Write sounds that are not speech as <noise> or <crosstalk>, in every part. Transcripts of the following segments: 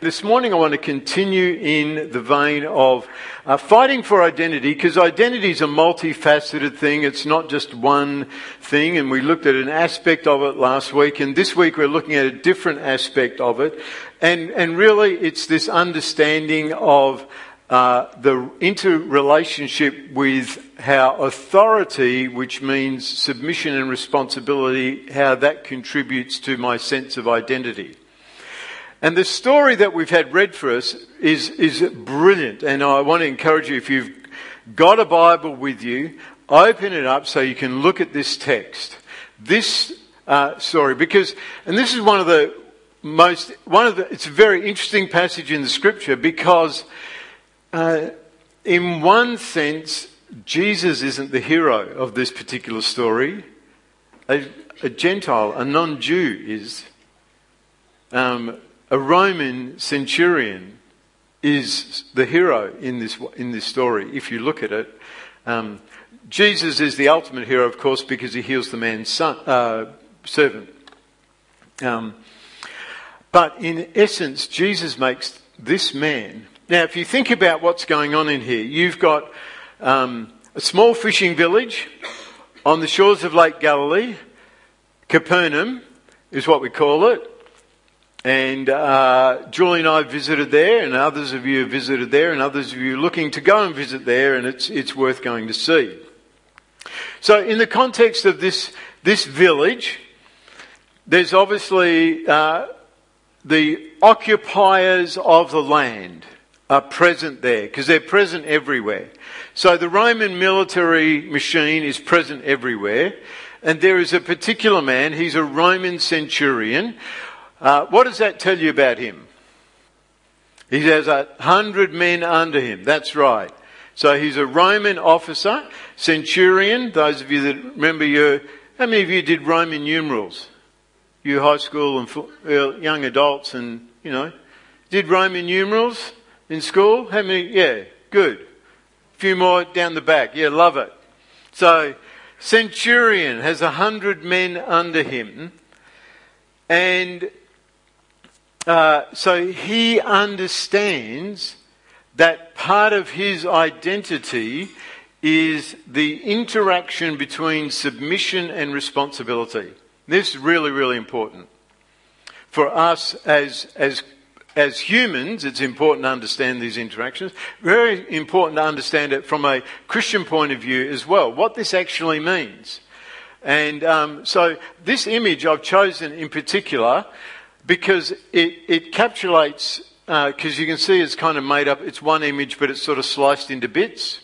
This morning, I want to continue in the vein of uh, fighting for identity because identity is a multifaceted thing. It's not just one thing, and we looked at an aspect of it last week, and this week we're looking at a different aspect of it. And, and really, it's this understanding of uh, the interrelationship with how authority, which means submission and responsibility, how that contributes to my sense of identity. And the story that we've had read for us is, is brilliant. And I want to encourage you, if you've got a Bible with you, open it up so you can look at this text. This uh, story, because, and this is one of the most, one of the, it's a very interesting passage in the scripture because, uh, in one sense, Jesus isn't the hero of this particular story. A, a Gentile, a non-Jew is. Um, a Roman centurion is the hero in this, in this story, if you look at it. Um, Jesus is the ultimate hero, of course, because he heals the man's son, uh, servant. Um, but in essence, Jesus makes this man. Now, if you think about what's going on in here, you've got um, a small fishing village on the shores of Lake Galilee. Capernaum is what we call it. And uh, Julie and I visited there, and others of you have visited there, and others of you looking to go and visit there, and it's, it's worth going to see. So, in the context of this, this village, there's obviously uh, the occupiers of the land are present there because they're present everywhere. So the Roman military machine is present everywhere. And there is a particular man, he's a Roman centurion uh, what does that tell you about him? He has a hundred men under him. That's right. So he's a Roman officer, centurion. Those of you that remember your, how many of you did Roman numerals? You high school and young adults and, you know, did Roman numerals in school? How many? Yeah, good. A few more down the back. Yeah, love it. So, centurion has a hundred men under him. And uh, so he understands that part of his identity is the interaction between submission and responsibility. This is really, really important. For us as, as, as humans, it's important to understand these interactions. Very important to understand it from a Christian point of view as well, what this actually means. And um, so this image I've chosen in particular because it, it capsulates, because uh, you can see it's kind of made up, it's one image, but it's sort of sliced into bits,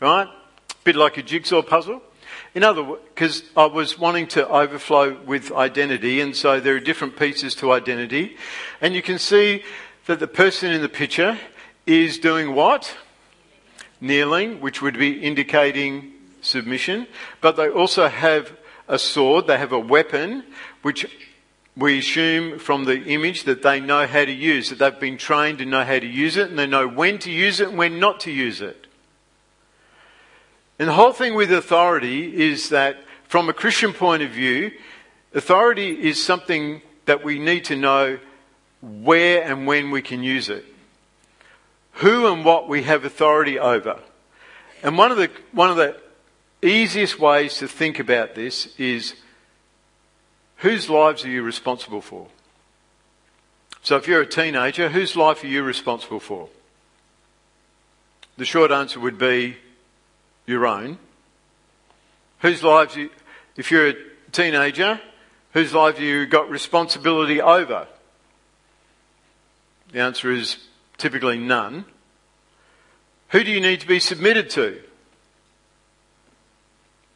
right? A bit like a jigsaw puzzle. In other words, because I was wanting to overflow with identity, and so there are different pieces to identity. And you can see that the person in the picture is doing what? Kneeling, which would be indicating submission. But they also have a sword, they have a weapon, which we assume from the image that they know how to use, that they've been trained to know how to use it, and they know when to use it and when not to use it. And the whole thing with authority is that, from a Christian point of view, authority is something that we need to know where and when we can use it. Who and what we have authority over. And one of the, one of the easiest ways to think about this is Whose lives are you responsible for? So if you're a teenager, whose life are you responsible for? The short answer would be your own. Whose lives, you, if you're a teenager, whose life you got responsibility over? The answer is typically none. Who do you need to be submitted to?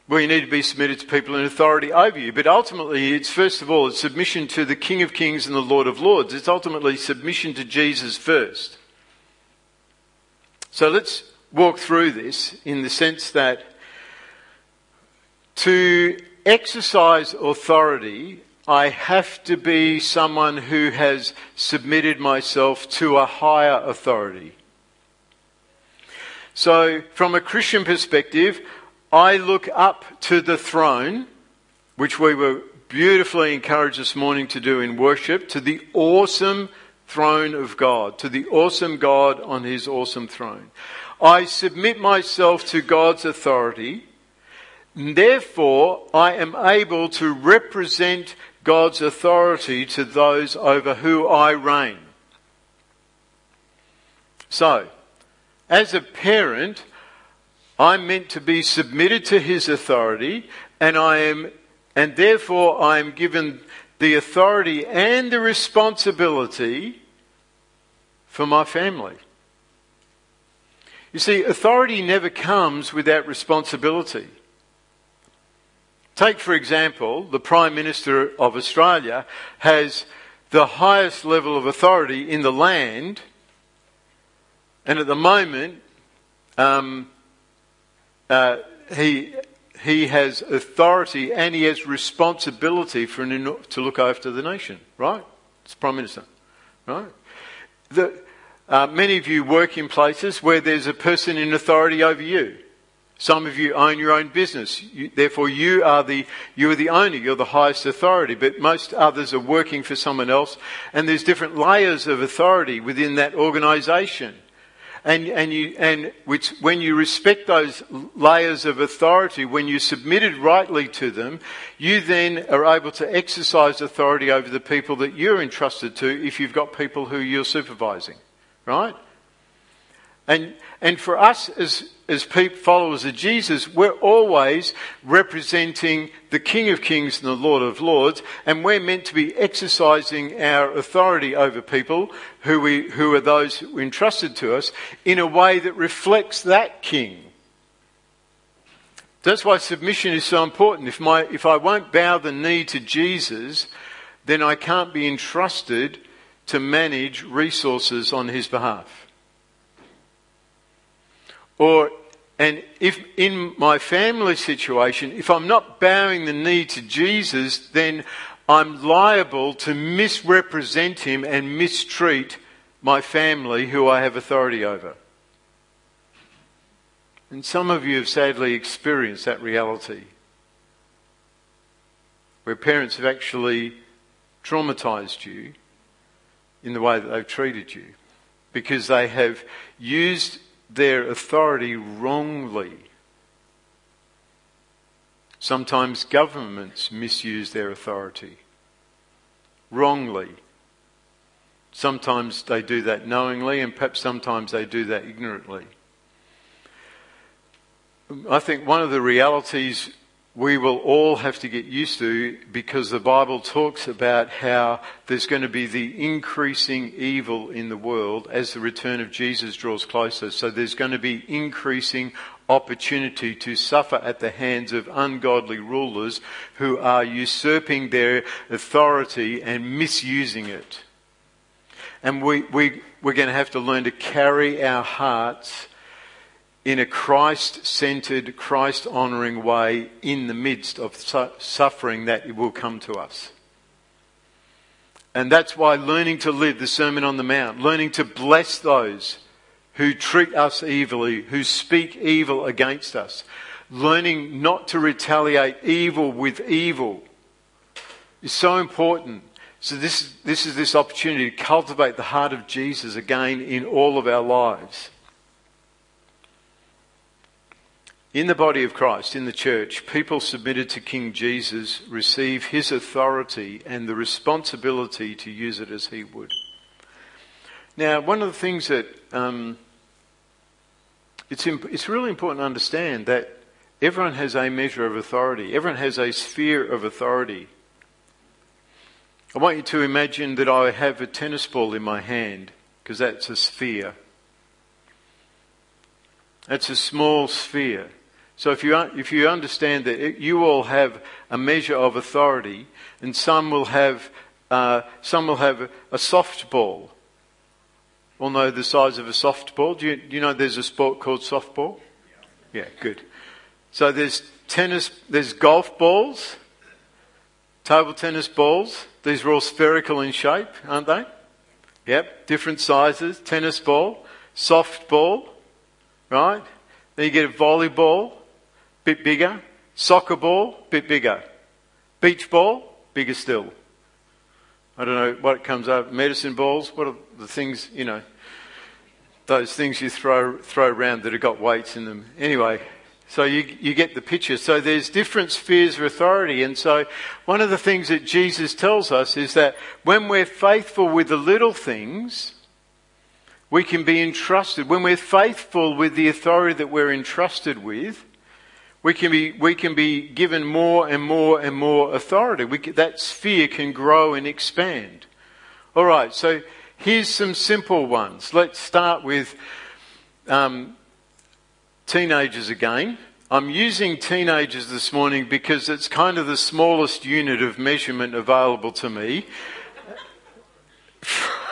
Well, you need to be submitted to people in authority over you. But ultimately, it's first of all, it's submission to the King of Kings and the Lord of Lords. It's ultimately submission to Jesus first. So let's walk through this in the sense that to exercise authority, I have to be someone who has submitted myself to a higher authority. So, from a Christian perspective, I look up to the throne, which we were beautifully encouraged this morning to do in worship, to the awesome throne of God, to the awesome God on his awesome throne. I submit myself to God's authority. and Therefore, I am able to represent God's authority to those over who I reign. So, as a parent, I'm meant to be submitted to his authority and I am, and therefore I am given the authority and the responsibility for my family. You see, authority never comes without responsibility. Take, for example, the Prime Minister of Australia has the highest level of authority in the land, and at the moment, um, uh, he he has authority and he has responsibility for an, to look after the nation, right? It's Prime Minister, right? The, uh, many of you work in places where there's a person in authority over you. Some of you own your own business. You, therefore, you are the you are the owner. You're the highest authority. But most others are working for someone else, and there's different layers of authority within that organisation and, and, you, and which, when you respect those layers of authority, when you're submitted rightly to them, you then are able to exercise authority over the people that you're entrusted to if you've got people who you're supervising. Right? And, and for us as, as people, followers of Jesus, we're always representing the King of Kings and the Lord of Lords, and we're meant to be exercising our authority over people who, we, who are those who are entrusted to us in a way that reflects that King. That's why submission is so important. If, my, if I won't bow the knee to Jesus, then I can't be entrusted to manage resources on his behalf. Or, and if in my family situation, if I'm not bowing the knee to Jesus, then I'm liable to misrepresent him and mistreat my family who I have authority over. And some of you have sadly experienced that reality. Where parents have actually traumatized you in the way that they've treated you. Because they have used their authority wrongly. Sometimes governments misuse their authority wrongly. Sometimes they do that knowingly, and perhaps sometimes they do that ignorantly. I think one of the realities we will all have to get used to because the Bible talks about how there's going to be the increasing evil in the world as the return of Jesus draws closer. So there's going to be increasing opportunity to suffer at the hands of ungodly rulers who are usurping their authority and misusing it. And we, we, we're going to have to learn to carry our hearts in a Christ centered, Christ honoring way in the midst of su- suffering that will come to us. And that's why learning to live the Sermon on the Mount, learning to bless those who treat us evilly, who speak evil against us, learning not to retaliate evil with evil is so important. So this, this is this opportunity to cultivate the heart of Jesus again in all of our lives. In the body of Christ, in the church, people submitted to King Jesus receive his authority and the responsibility to use it as he would. Now, one of the things that um, it's, imp- it's really important to understand that everyone has a measure of authority, everyone has a sphere of authority. I want you to imagine that I have a tennis ball in my hand, because that's a sphere. That's a small sphere. So if you, if you understand that it, you all have a measure of authority, and some will have, uh, some will have a, softball. All know the size of a softball. Do you, do you know there's a sport called softball? Yeah, good. So there's tennis, there's golf balls, table tennis balls. These are all spherical in shape, aren't they? Yep, different sizes. Tennis ball, softball, right? Then you get a volleyball, bit bigger. Soccer ball, bit bigger. Beach ball, bigger still. I don't know what comes up. Medicine balls. What are the things you know? Those things you throw throw around that have got weights in them. Anyway, so you, you get the picture. So there's different spheres of authority. And so one of the things that Jesus tells us is that when we're faithful with the little things, we can be entrusted. When we're faithful with the authority that we're entrusted with, we can be, we can be given more and more and more authority. Can, that sphere can grow and expand. All right, so here's some simple ones. Let's start with um, teenagers again. I'm using teenagers this morning because it's kind of the smallest unit of measurement available to me.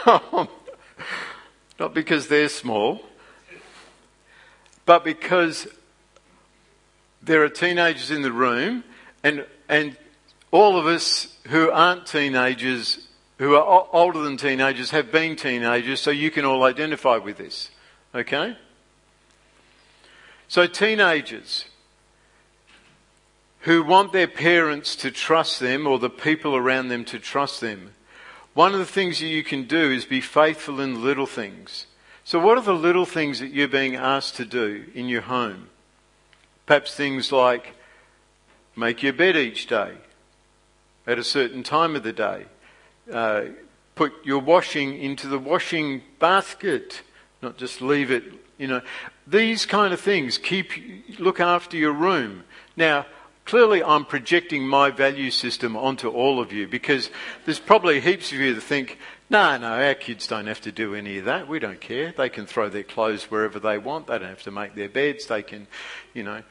Not because they're small, but because there are teenagers in the room and, and all of us who aren't teenagers, who are older than teenagers, have been teenagers, so you can all identify with this. Okay? So, teenagers who want their parents to trust them or the people around them to trust them, one of the things that you can do is be faithful in little things. So, what are the little things that you're being asked to do in your home? Perhaps things like make your bed each day at a certain time of the day. Uh, put your washing into the washing basket, not just leave it, you know. These kind of things. Keep, look after your room. Now, clearly I'm projecting my value system onto all of you because there's probably heaps of you that think, no, no, our kids don't have to do any of that. We don't care. They can throw their clothes wherever they want. They don't have to make their beds. They can, you know,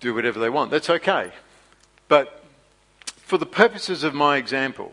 do whatever they want. That's okay. But for the purposes of my example,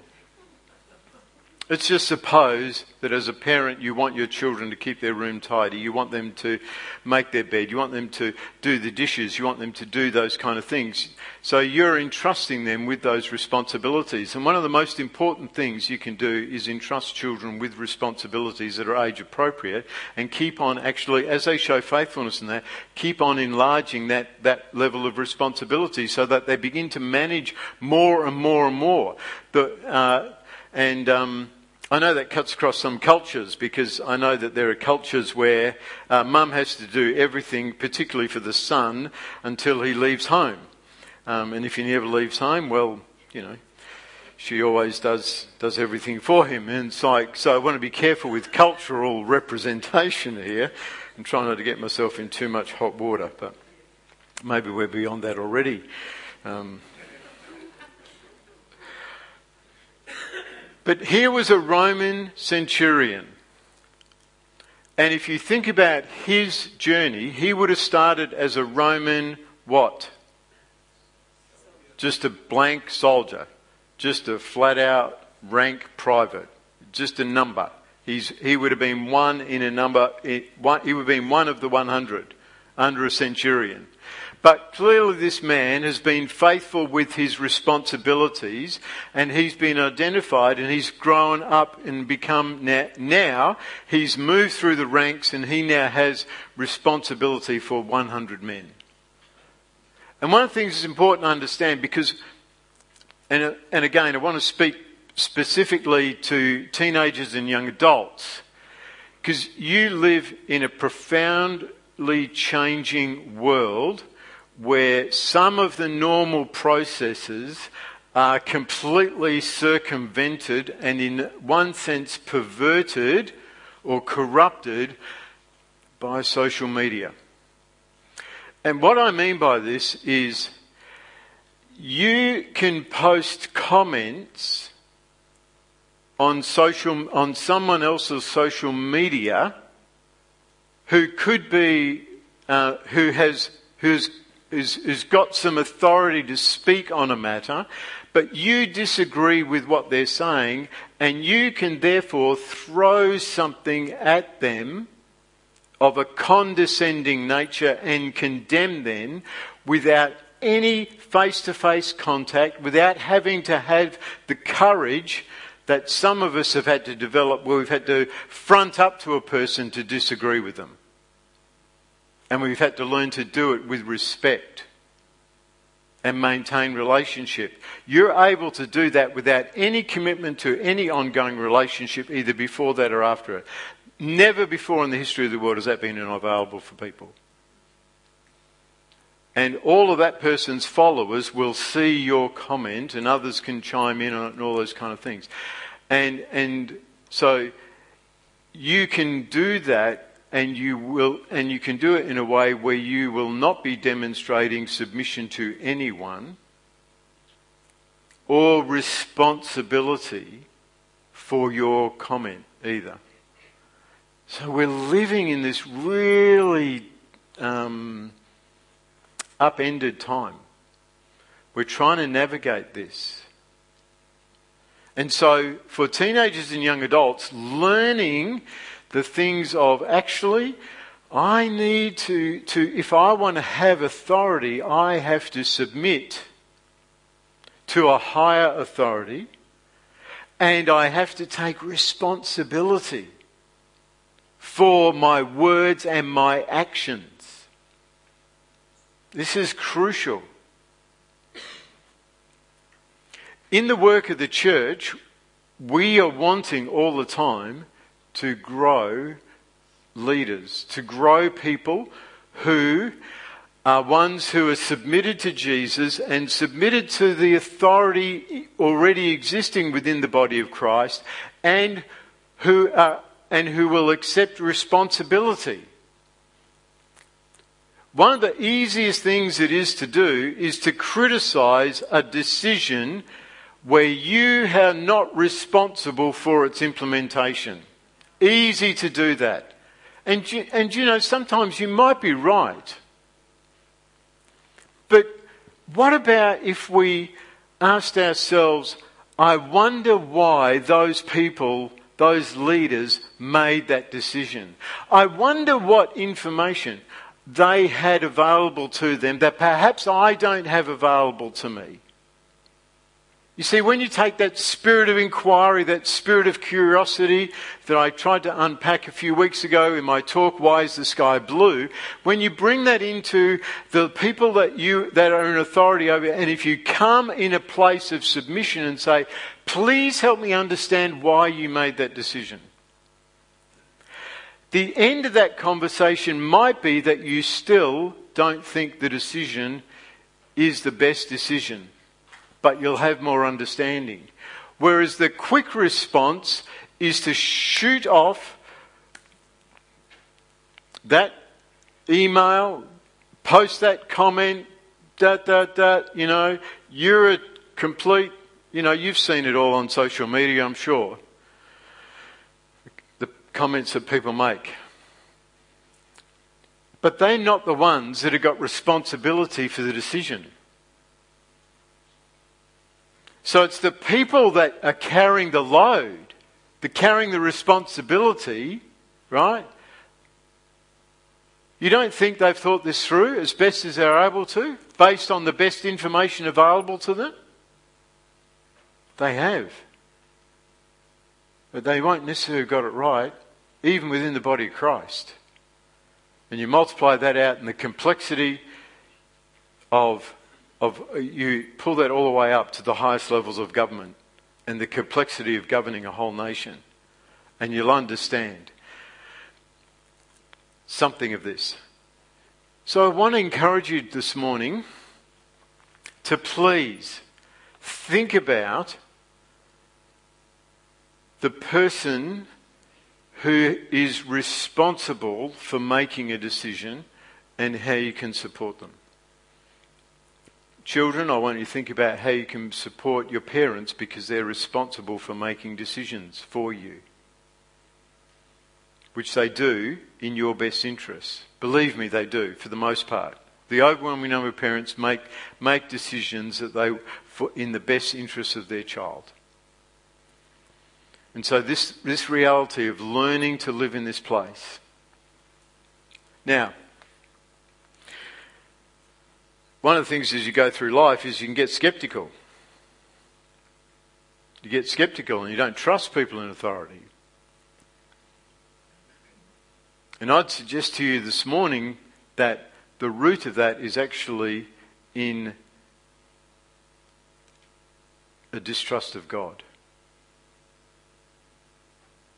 Let's just suppose that as a parent you want your children to keep their room tidy, you want them to make their bed, you want them to do the dishes, you want them to do those kind of things. So you're entrusting them with those responsibilities. And one of the most important things you can do is entrust children with responsibilities that are age appropriate and keep on actually, as they show faithfulness in that, keep on enlarging that, that level of responsibility so that they begin to manage more and more and more. The, uh, and um, I know that cuts across some cultures because I know that there are cultures where uh, mum has to do everything, particularly for the son, until he leaves home. Um, and if he never leaves home, well, you know, she always does does everything for him. And it's like, so I want to be careful with cultural representation here, and try not to get myself in too much hot water. But maybe we're beyond that already. Um, But here was a Roman centurion. And if you think about his journey, he would have started as a Roman what? Just a blank soldier. Just a flat out rank private. Just a number. He's, he would have been one in a number, he would have been one of the 100 under a centurion. But clearly, this man has been faithful with his responsibilities and he's been identified and he's grown up and become now, now he's moved through the ranks and he now has responsibility for 100 men. And one of the things that's important to understand because, and, and again, I want to speak specifically to teenagers and young adults because you live in a profoundly changing world where some of the normal processes are completely circumvented and, in one sense, perverted or corrupted by social media. And what I mean by this is you can post comments on social on someone else's social media who could be uh, who has who's who's, who's got some authority to speak on a matter, but you disagree with what they're saying, and you can therefore throw something at them of a condescending nature and condemn them without any face to face contact, without having to have the courage that some of us have had to develop where we've had to front up to a person to disagree with them. And we've had to learn to do it with respect and maintain relationship. You're able to do that without any commitment to any ongoing relationship, either before that or after it. Never before in the history of the world has that been available for people. And all of that person's followers will see your comment, and others can chime in on it, and all those kind of things. And and so you can do that, and you will, and you can do it in a way where you will not be demonstrating submission to anyone or responsibility for your comment either. So we're living in this really um, upended time. We're trying to navigate this. And so, for teenagers and young adults, learning the things of actually, I need to, to, if I want to have authority, I have to submit to a higher authority and I have to take responsibility for my words and my actions. This is crucial. In the work of the church, we are wanting all the time to grow leaders, to grow people who are ones who are submitted to Jesus and submitted to the authority already existing within the body of Christ and who are, and who will accept responsibility. One of the easiest things it is to do is to criticize a decision where you are not responsible for its implementation. Easy to do that. And, and you know, sometimes you might be right. But what about if we asked ourselves, I wonder why those people, those leaders, made that decision? I wonder what information they had available to them that perhaps I don't have available to me. You see, when you take that spirit of inquiry, that spirit of curiosity that I tried to unpack a few weeks ago in my talk, Why is the Sky Blue? When you bring that into the people that you, that are in authority over, and if you come in a place of submission and say, please help me understand why you made that decision. The end of that conversation might be that you still don't think the decision is the best decision but you'll have more understanding. Whereas the quick response is to shoot off that email, post that comment, da da da, you know, you're a complete, you know, you've seen it all on social media, I'm sure. The comments that people make. But they're not the ones that have got responsibility for the decision. So it's the people that are carrying the load, the carrying the responsibility, right? You don't think they've thought this through as best as they're able to, based on the best information available to them? They have. But they won't necessarily have got it right, even within the body of Christ. And you multiply that out in the complexity of of you pull that all the way up to the highest levels of government and the complexity of governing a whole nation, and you'll understand something of this. So I want to encourage you this morning to please think about the person who is responsible for making a decision and how you can support them. Children, I want you to think about how you can support your parents because they're responsible for making decisions for you, which they do in your best interests. Believe me, they do, for the most part. The overwhelming number of parents make, make decisions that they, for, in the best interests of their child. And so, this, this reality of learning to live in this place. Now, one of the things as you go through life is you can get skeptical. You get skeptical and you don't trust people in authority. And I'd suggest to you this morning that the root of that is actually in a distrust of God.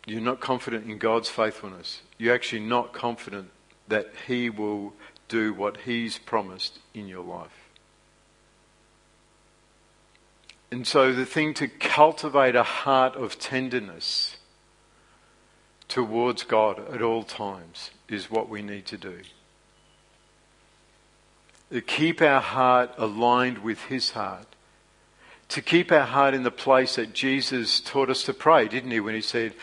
You're not confident in God's faithfulness. You're actually not confident that He will do what He's promised in your life. And so, the thing to cultivate a heart of tenderness towards God at all times is what we need to do. To keep our heart aligned with His heart. To keep our heart in the place that Jesus taught us to pray, didn't He, when He said,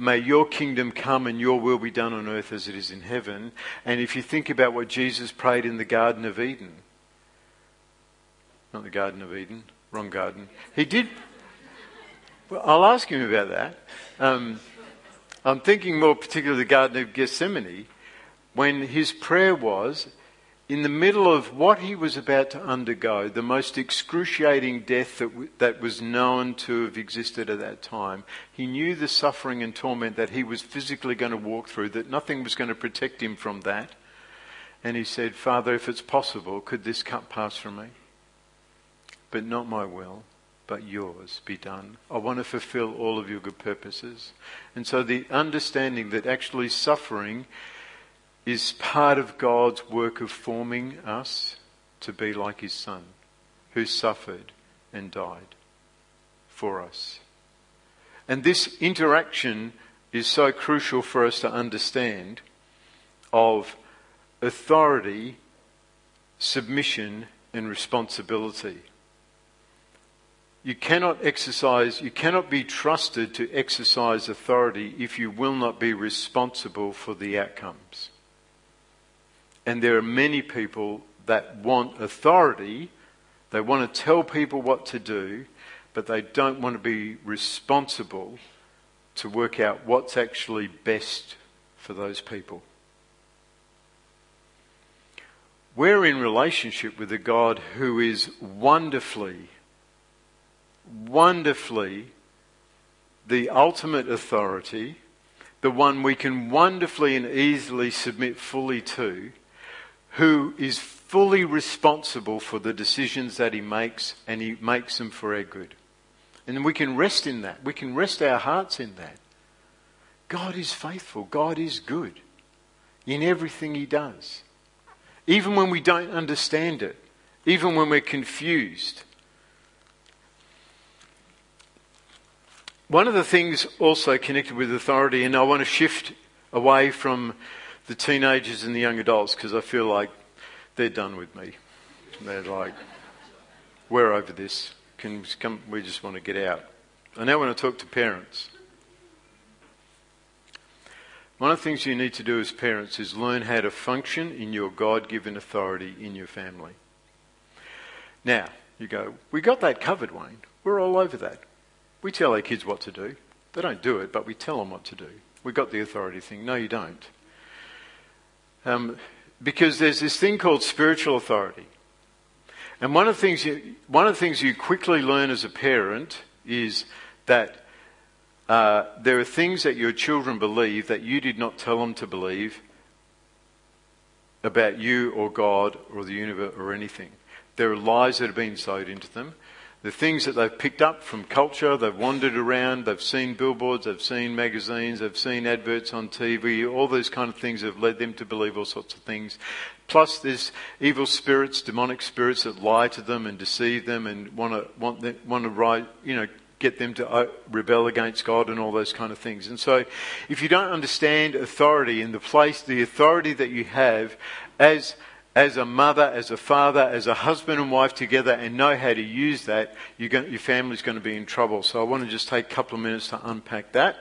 May your kingdom come and your will be done on earth as it is in heaven. And if you think about what Jesus prayed in the Garden of Eden, not the Garden of Eden, wrong garden. He did. Well, I'll ask him about that. Um, I'm thinking more particularly the Garden of Gethsemane, when his prayer was, in the middle of what he was about to undergo, the most excruciating death that, w- that was known to have existed at that time, he knew the suffering and torment that he was physically going to walk through, that nothing was going to protect him from that. And he said, Father, if it's possible, could this cup pass from me? But not my will, but yours be done. I want to fulfill all of your good purposes. And so the understanding that actually suffering is part of God's work of forming us to be like his son, who suffered and died for us. And this interaction is so crucial for us to understand of authority, submission, and responsibility. You cannot exercise, you cannot be trusted to exercise authority if you will not be responsible for the outcomes. And there are many people that want authority, they want to tell people what to do, but they don't want to be responsible to work out what's actually best for those people. We're in relationship with a God who is wonderfully, wonderfully the ultimate authority, the one we can wonderfully and easily submit fully to, who is fully responsible for the decisions that he makes, and he makes them for our good. And we can rest in that. We can rest our hearts in that. God is faithful. God is good in everything he does. Even when we don't understand it, even when we're confused. One of the things also connected with authority, and I want to shift away from the teenagers and the young adults because I feel like they're done with me. They're like, we're over this. Can come, we just want to get out. I now want to talk to parents. One of the things you need to do as parents is learn how to function in your God given authority in your family. Now, you go, we got that covered, Wayne. We're all over that. We tell our kids what to do. They don't do it, but we tell them what to do. We got the authority thing. No, you don't. Um, because there's this thing called spiritual authority. And one of the things you, one of the things you quickly learn as a parent is that uh, there are things that your children believe that you did not tell them to believe about you or God or the universe or anything. There are lies that have been sowed into them. The things that they've picked up from culture, they've wandered around, they've seen billboards, they've seen magazines, they've seen adverts on TV, all those kind of things have led them to believe all sorts of things. Plus, there's evil spirits, demonic spirits that lie to them and deceive them and want to want them, want to you know, get them to uh, rebel against God and all those kind of things. And so, if you don't understand authority in the place, the authority that you have as as a mother, as a father, as a husband and wife together and know how to use that, going, your family's going to be in trouble. So I want to just take a couple of minutes to unpack that.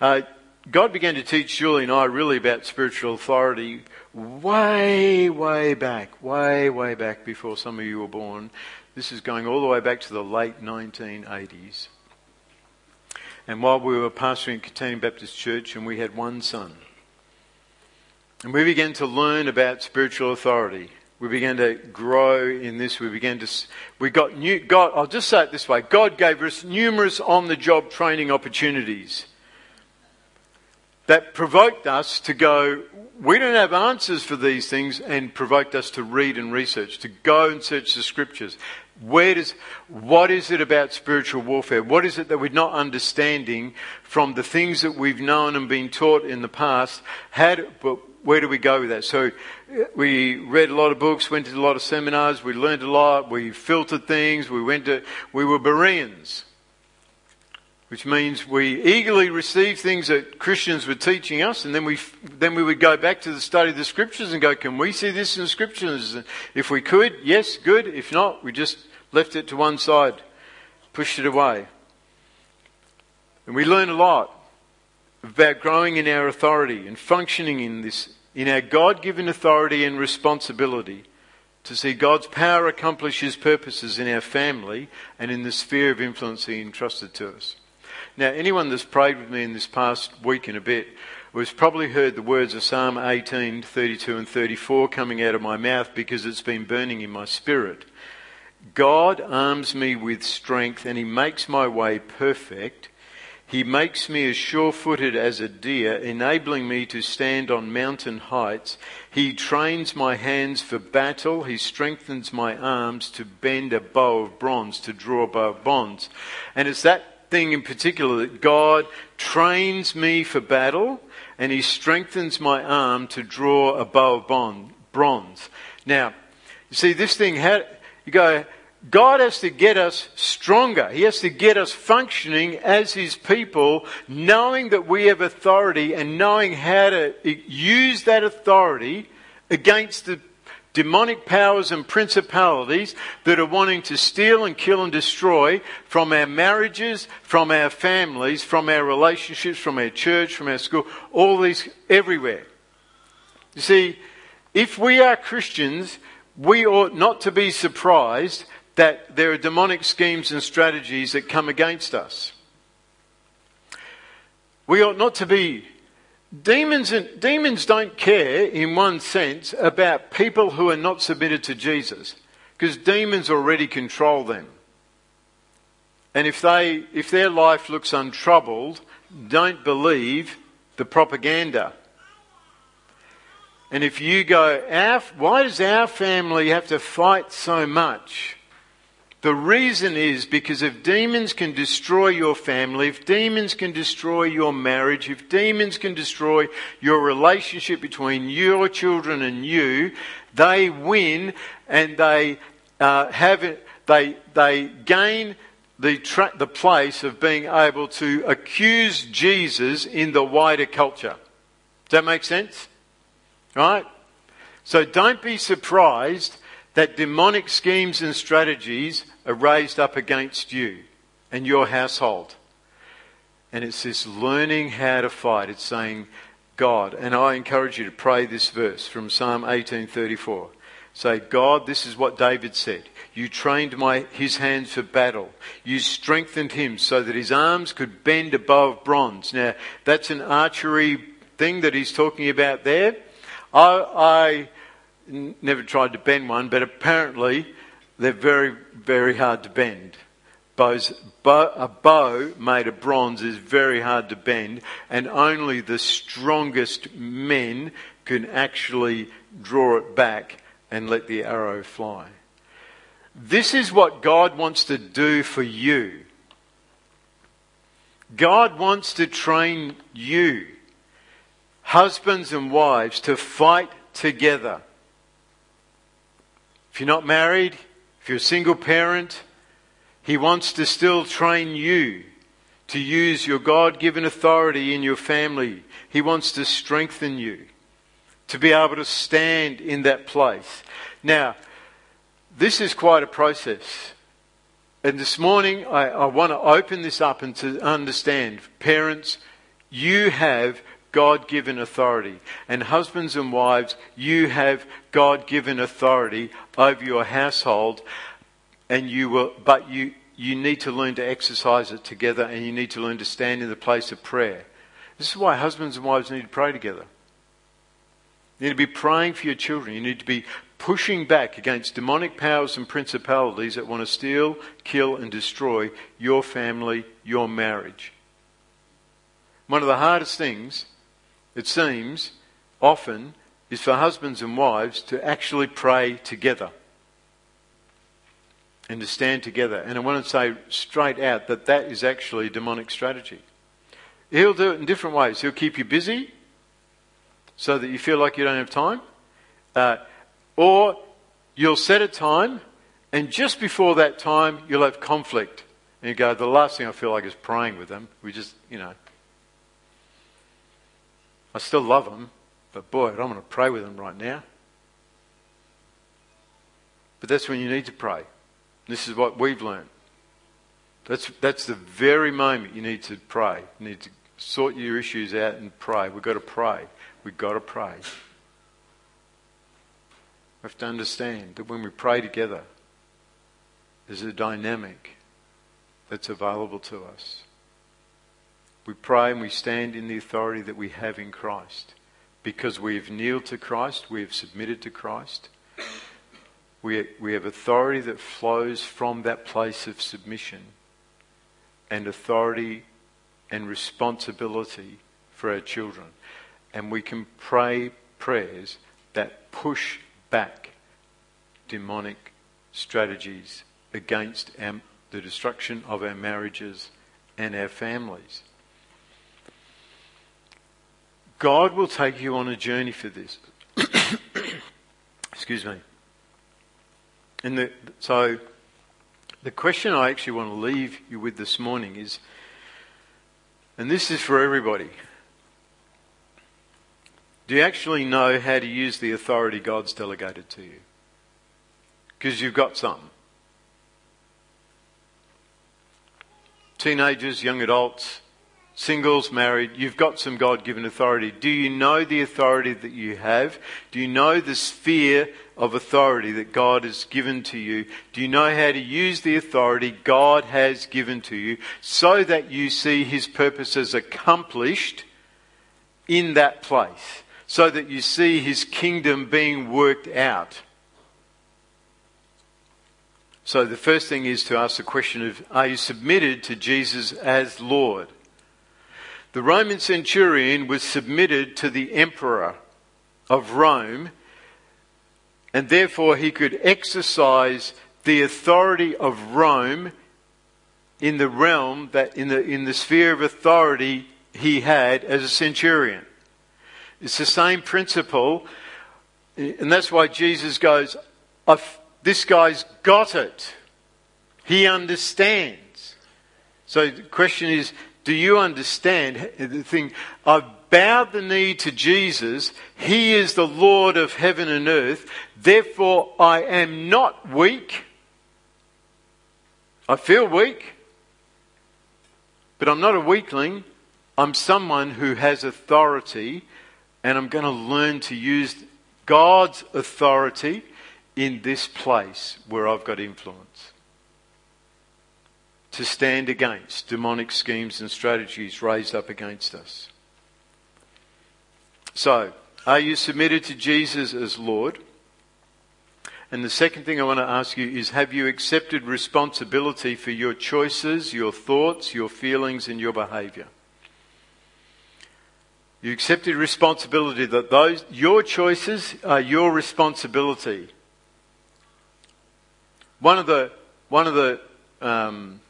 Uh, God began to teach Julie and I really about spiritual authority way, way back, way, way back before some of you were born. This is going all the way back to the late 1980s. And while we were pastoring at Catania Baptist Church and we had one son, and we began to learn about spiritual authority. We began to grow in this. We began to, we got new, God, I'll just say it this way. God gave us numerous on the job training opportunities that provoked us to go, we don't have answers for these things and provoked us to read and research, to go and search the scriptures. Where does, what is it about spiritual warfare? What is it that we're not understanding from the things that we've known and been taught in the past? How do, but where do we go with that? So uh, we read a lot of books, went to a lot of seminars, we learned a lot, we filtered things, we went to, we were Bereans which means we eagerly receive things that Christians were teaching us, and then we then we would go back to the study of the scriptures and go, "Can we see this in the scriptures?" If we could, yes, good. If not, we just left it to one side, pushed it away, and we learned a lot about growing in our authority and functioning in this in our God-given authority and responsibility to see God's power accomplish His purposes in our family and in the sphere of influence He entrusted to us. Now, anyone that's prayed with me in this past week and a bit has probably heard the words of Psalm 18, 32 and 34 coming out of my mouth because it's been burning in my spirit. God arms me with strength and he makes my way perfect. He makes me as sure footed as a deer, enabling me to stand on mountain heights. He trains my hands for battle. He strengthens my arms to bend a bow of bronze, to draw a bow of bonds. And it's that thing in particular that God trains me for battle and He strengthens my arm to draw a bow of bronze. Now, you see, this thing, had, you go, God has to get us stronger. He has to get us functioning as His people, knowing that we have authority and knowing how to use that authority against the demonic powers and principalities that are wanting to steal and kill and destroy from our marriages, from our families, from our relationships, from our church, from our school, all these everywhere. You see, if we are Christians, we ought not to be surprised that there are demonic schemes and strategies that come against us. We ought not to be Demons, and, demons don't care, in one sense, about people who are not submitted to Jesus, because demons already control them. And if, they, if their life looks untroubled, don't believe the propaganda. And if you go, why does our family have to fight so much? The reason is because if demons can destroy your family, if demons can destroy your marriage, if demons can destroy your relationship between your children and you, they win and they uh, have it, they they gain the tra- the place of being able to accuse Jesus in the wider culture. Does that make sense? Right? So don't be surprised that demonic schemes and strategies are raised up against you and your household. And it's this learning how to fight. It's saying, God, and I encourage you to pray this verse from Psalm 1834. Say, God, this is what David said. You trained my, his hands for battle. You strengthened him so that his arms could bend above bronze. Now, that's an archery thing that he's talking about there. I, I never tried to bend one, but apparently they're very, very hard to bend. Bows, bow, a bow made of bronze is very hard to bend, and only the strongest men can actually draw it back and let the arrow fly. This is what God wants to do for you. God wants to train you, husbands and wives, to fight together. If you're not married, if you're a single parent, He wants to still train you to use your God given authority in your family. He wants to strengthen you to be able to stand in that place. Now, this is quite a process. And this morning, I, I want to open this up and to understand, parents, you have God given authority. And husbands and wives, you have God given authority over your household, and you will, but you, you need to learn to exercise it together and you need to learn to stand in the place of prayer. This is why husbands and wives need to pray together. You need to be praying for your children. You need to be pushing back against demonic powers and principalities that want to steal, kill, and destroy your family, your marriage. One of the hardest things it seems, often, is for husbands and wives to actually pray together. and to stand together. And I want to say straight out that that is actually demonic strategy. He'll do it in different ways. He'll keep you busy so that you feel like you don't have time. Uh, or you'll set a time, and just before that time, you'll have conflict. And you go, the last thing I feel like is praying with them. We just, you know. I still love them, but boy, I'm going to pray with them right now. But that's when you need to pray. This is what we've learned. That's, that's the very moment you need to pray. You need to sort your issues out and pray. We've got to pray. We've got to pray. We have to understand that when we pray together, there's a dynamic that's available to us. We pray and we stand in the authority that we have in Christ. Because we have kneeled to Christ, we have submitted to Christ. We, we have authority that flows from that place of submission and authority and responsibility for our children. And we can pray prayers that push back demonic strategies against our, the destruction of our marriages and our families. God will take you on a journey for this. <coughs> Excuse me. And the, so, the question I actually want to leave you with this morning is, and this is for everybody. Do you actually know how to use the authority God's delegated to you? Because you've got some. Teenagers, young adults, singles, married, you've got some God given authority. Do you know the authority that you have? Do you know the sphere of authority that God has given to you? Do you know how to use the authority God has given to you so that you see His purposes accomplished in that place? So that you see His kingdom being worked out? So the first thing is to ask the question of, are you submitted to Jesus as Lord? The Roman centurion was submitted to the emperor of Rome, and therefore he could exercise the authority of Rome in the realm that in the in the sphere of authority he had as a centurion. It's the same principle, and that's why Jesus goes, "This guy's got it. He understands." So the question is, do you understand the thing? I've bowed the knee to Jesus. He is the Lord of heaven and earth. Therefore, I am not weak. I feel weak, but I'm not a weakling. I'm someone who has authority, and I'm going to learn to use God's authority in this place where I've got influence to stand against demonic schemes and strategies raised up against us. So, are you submitted to Jesus as Lord? And the second thing I want to ask you is have you accepted responsibility for your choices, your thoughts, your feelings, and your behavior? You accepted responsibility that those your choices are your responsibility. One of the one of the um,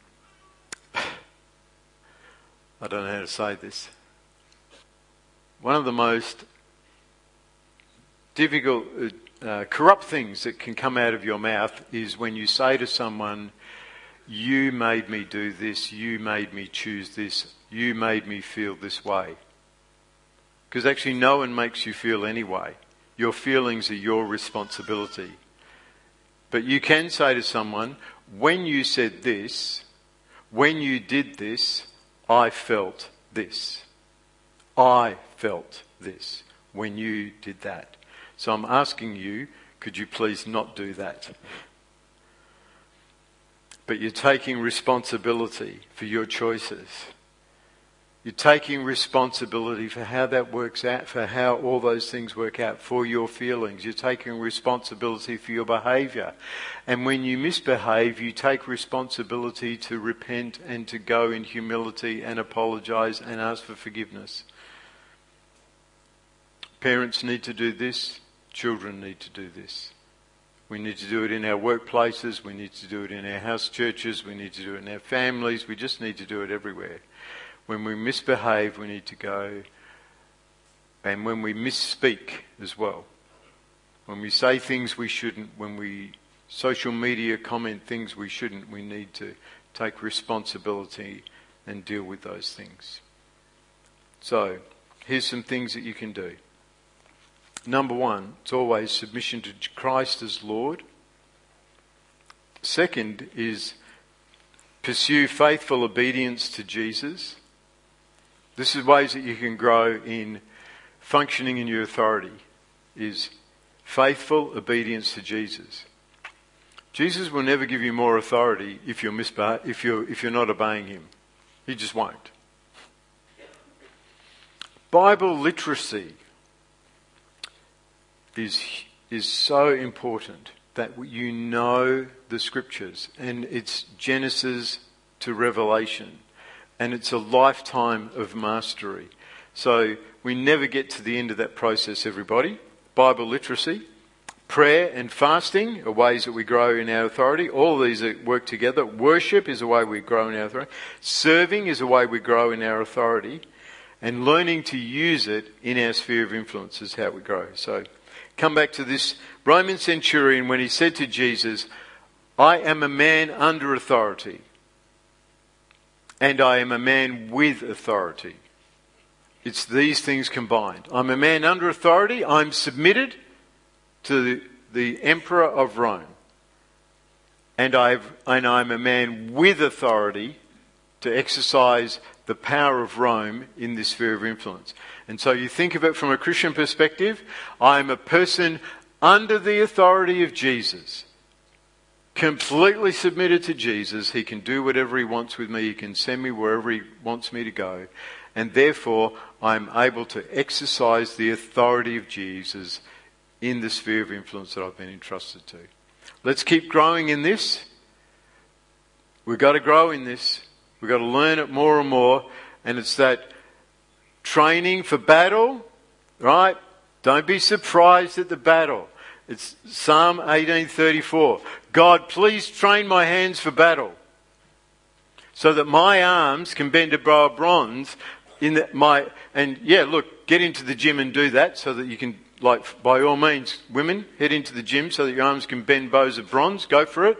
I don't know how to say this. One of the most difficult, uh, uh, corrupt things that can come out of your mouth is when you say to someone, You made me do this, you made me choose this, you made me feel this way. Because actually, no one makes you feel anyway. Your feelings are your responsibility. But you can say to someone, When you said this, when you did this, I felt this. I felt this when you did that. So I'm asking you, could you please not do that? But you're taking responsibility for your choices. You're taking responsibility for how that works out, for how all those things work out, for your feelings. You're taking responsibility for your behaviour. And when you misbehave, you take responsibility to repent and to go in humility and apologise and ask for forgiveness. Parents need to do this, children need to do this. We need to do it in our workplaces. We need to do it in our house churches. We need to do it in our families. We just need to do it everywhere. When we misbehave, we need to go. And when we misspeak as well. When we say things we shouldn't, when we social media comment things we shouldn't, we need to take responsibility and deal with those things. So, here's some things that you can do. Number one, it's always submission to Christ as Lord. Second is pursue faithful obedience to Jesus. This is ways that you can grow in functioning in your authority is faithful obedience to Jesus. Jesus will never give you more authority if you're, misbeh- if you're, if you're not obeying him. He just won't. Bible literacy is, is so important that you know the scriptures and it's Genesis to Revelation and it's a lifetime of mastery. So we never get to the end of that process, everybody. Bible literacy, prayer and fasting are ways that we grow in our authority. All of these work together. Worship is a way we grow in our authority. Serving is a way we grow in our authority. And learning to use it in our sphere of influence is how we grow. So come back to this Roman centurion when he said to Jesus, I am a man under authority, and I am a man with authority. It's these things combined. I'm a man under authority, I'm submitted to the, the emperor of Rome, and, I've, and I'm a man with authority to exercise the power of Rome in this sphere of influence. And so you think of it from a Christian perspective I'm a person under the authority of Jesus, completely submitted to Jesus. He can do whatever he wants with me, he can send me wherever he wants me to go. And therefore, I'm able to exercise the authority of Jesus in the sphere of influence that I've been entrusted to. Let's keep growing in this. We've got to grow in this. We've got to learn it more and more. And it's that training for battle, right? Don't be surprised at the battle. It's Psalm 1834. God, please train my hands for battle so that my arms can bend a bow of bronze in the, my, and yeah, look, get into the gym and do that so that you can, like, by all means, women, head into the gym so that your arms can bend bows of bronze. Go for it.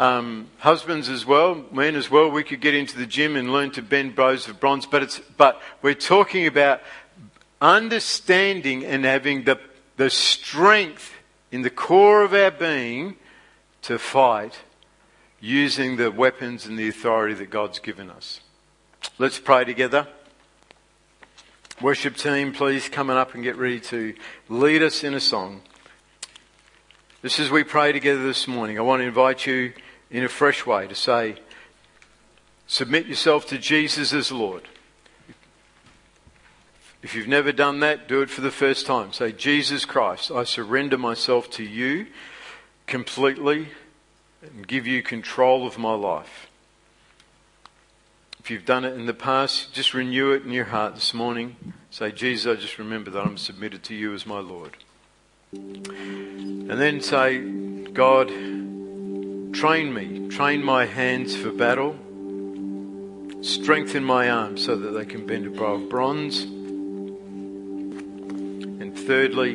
Um, husbands as well, men as well, we could get into the gym and learn to bend bows of bronze, but it's, but we're talking about understanding and having the, the strength in the core of our being to fight using the weapons and the authority that God's given us. Let's pray together. Worship team, please come up and get ready to lead us in a song. Just as we pray together this morning, I want to invite you in a fresh way to say, submit yourself to Jesus as Lord. If you've never done that, do it for the first time. Say, Jesus Christ, I surrender myself to you completely and give you control of my life. If you've done it in the past, just renew it in your heart this morning. Say, Jesus, I just remember that I'm submitted to you as my Lord. And then say, God, Train me, train my hands for battle, strengthen my arms so that they can bend a bow of bronze. Thirdly,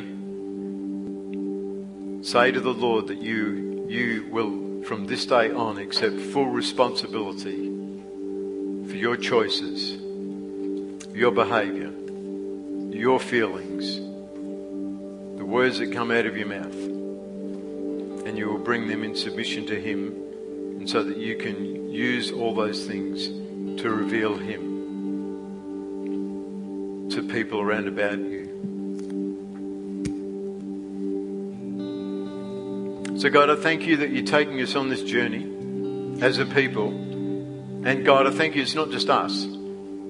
say to the Lord that you, you will from this day on accept full responsibility for your choices, your behavior, your feelings, the words that come out of your mouth and you will bring them in submission to Him, and so that you can use all those things to reveal Him to people around about you. So, God, I thank you that you're taking us on this journey as a people. And God, I thank you it's not just us.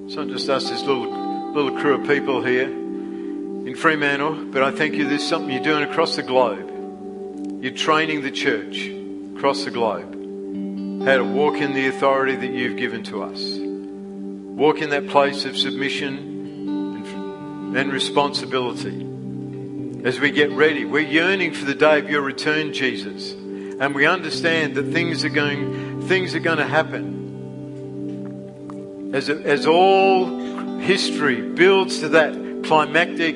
It's not just us, this little, little crew of people here in Fremantle, but I thank you there's something you're doing across the globe. You're training the church across the globe how to walk in the authority that you've given to us. Walk in that place of submission and, and responsibility as we get ready. We're yearning for the day of your return, Jesus. And we understand that things are going, things are going to happen. As, as all history builds to that climactic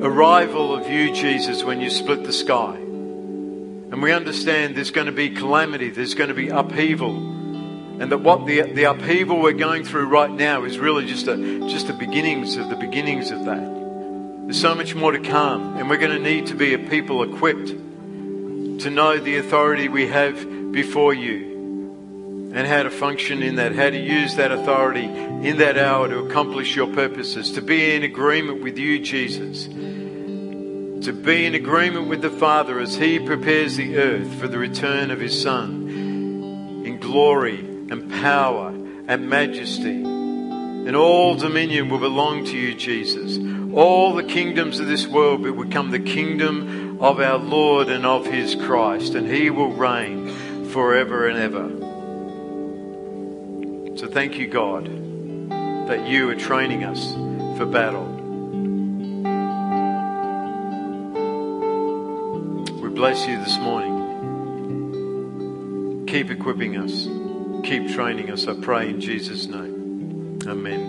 arrival of you, Jesus, when you split the sky. And we understand there's going to be calamity, there's going to be upheaval. And that what the, the upheaval we're going through right now is really just, a, just the beginnings of the beginnings of that. There's so much more to come, and we're going to need to be a people equipped to know the authority we have before you and how to function in that, how to use that authority in that hour to accomplish your purposes, to be in agreement with you, Jesus, to be in agreement with the Father as He prepares the earth for the return of His Son in glory and power and majesty. And all dominion will belong to you, Jesus. All the kingdoms of this world will become the kingdom of our Lord and of His Christ, and He will reign forever and ever. So thank you, God, that you are training us for battle. We bless you this morning. Keep equipping us. Keep training us, I pray in Jesus' name. Amen.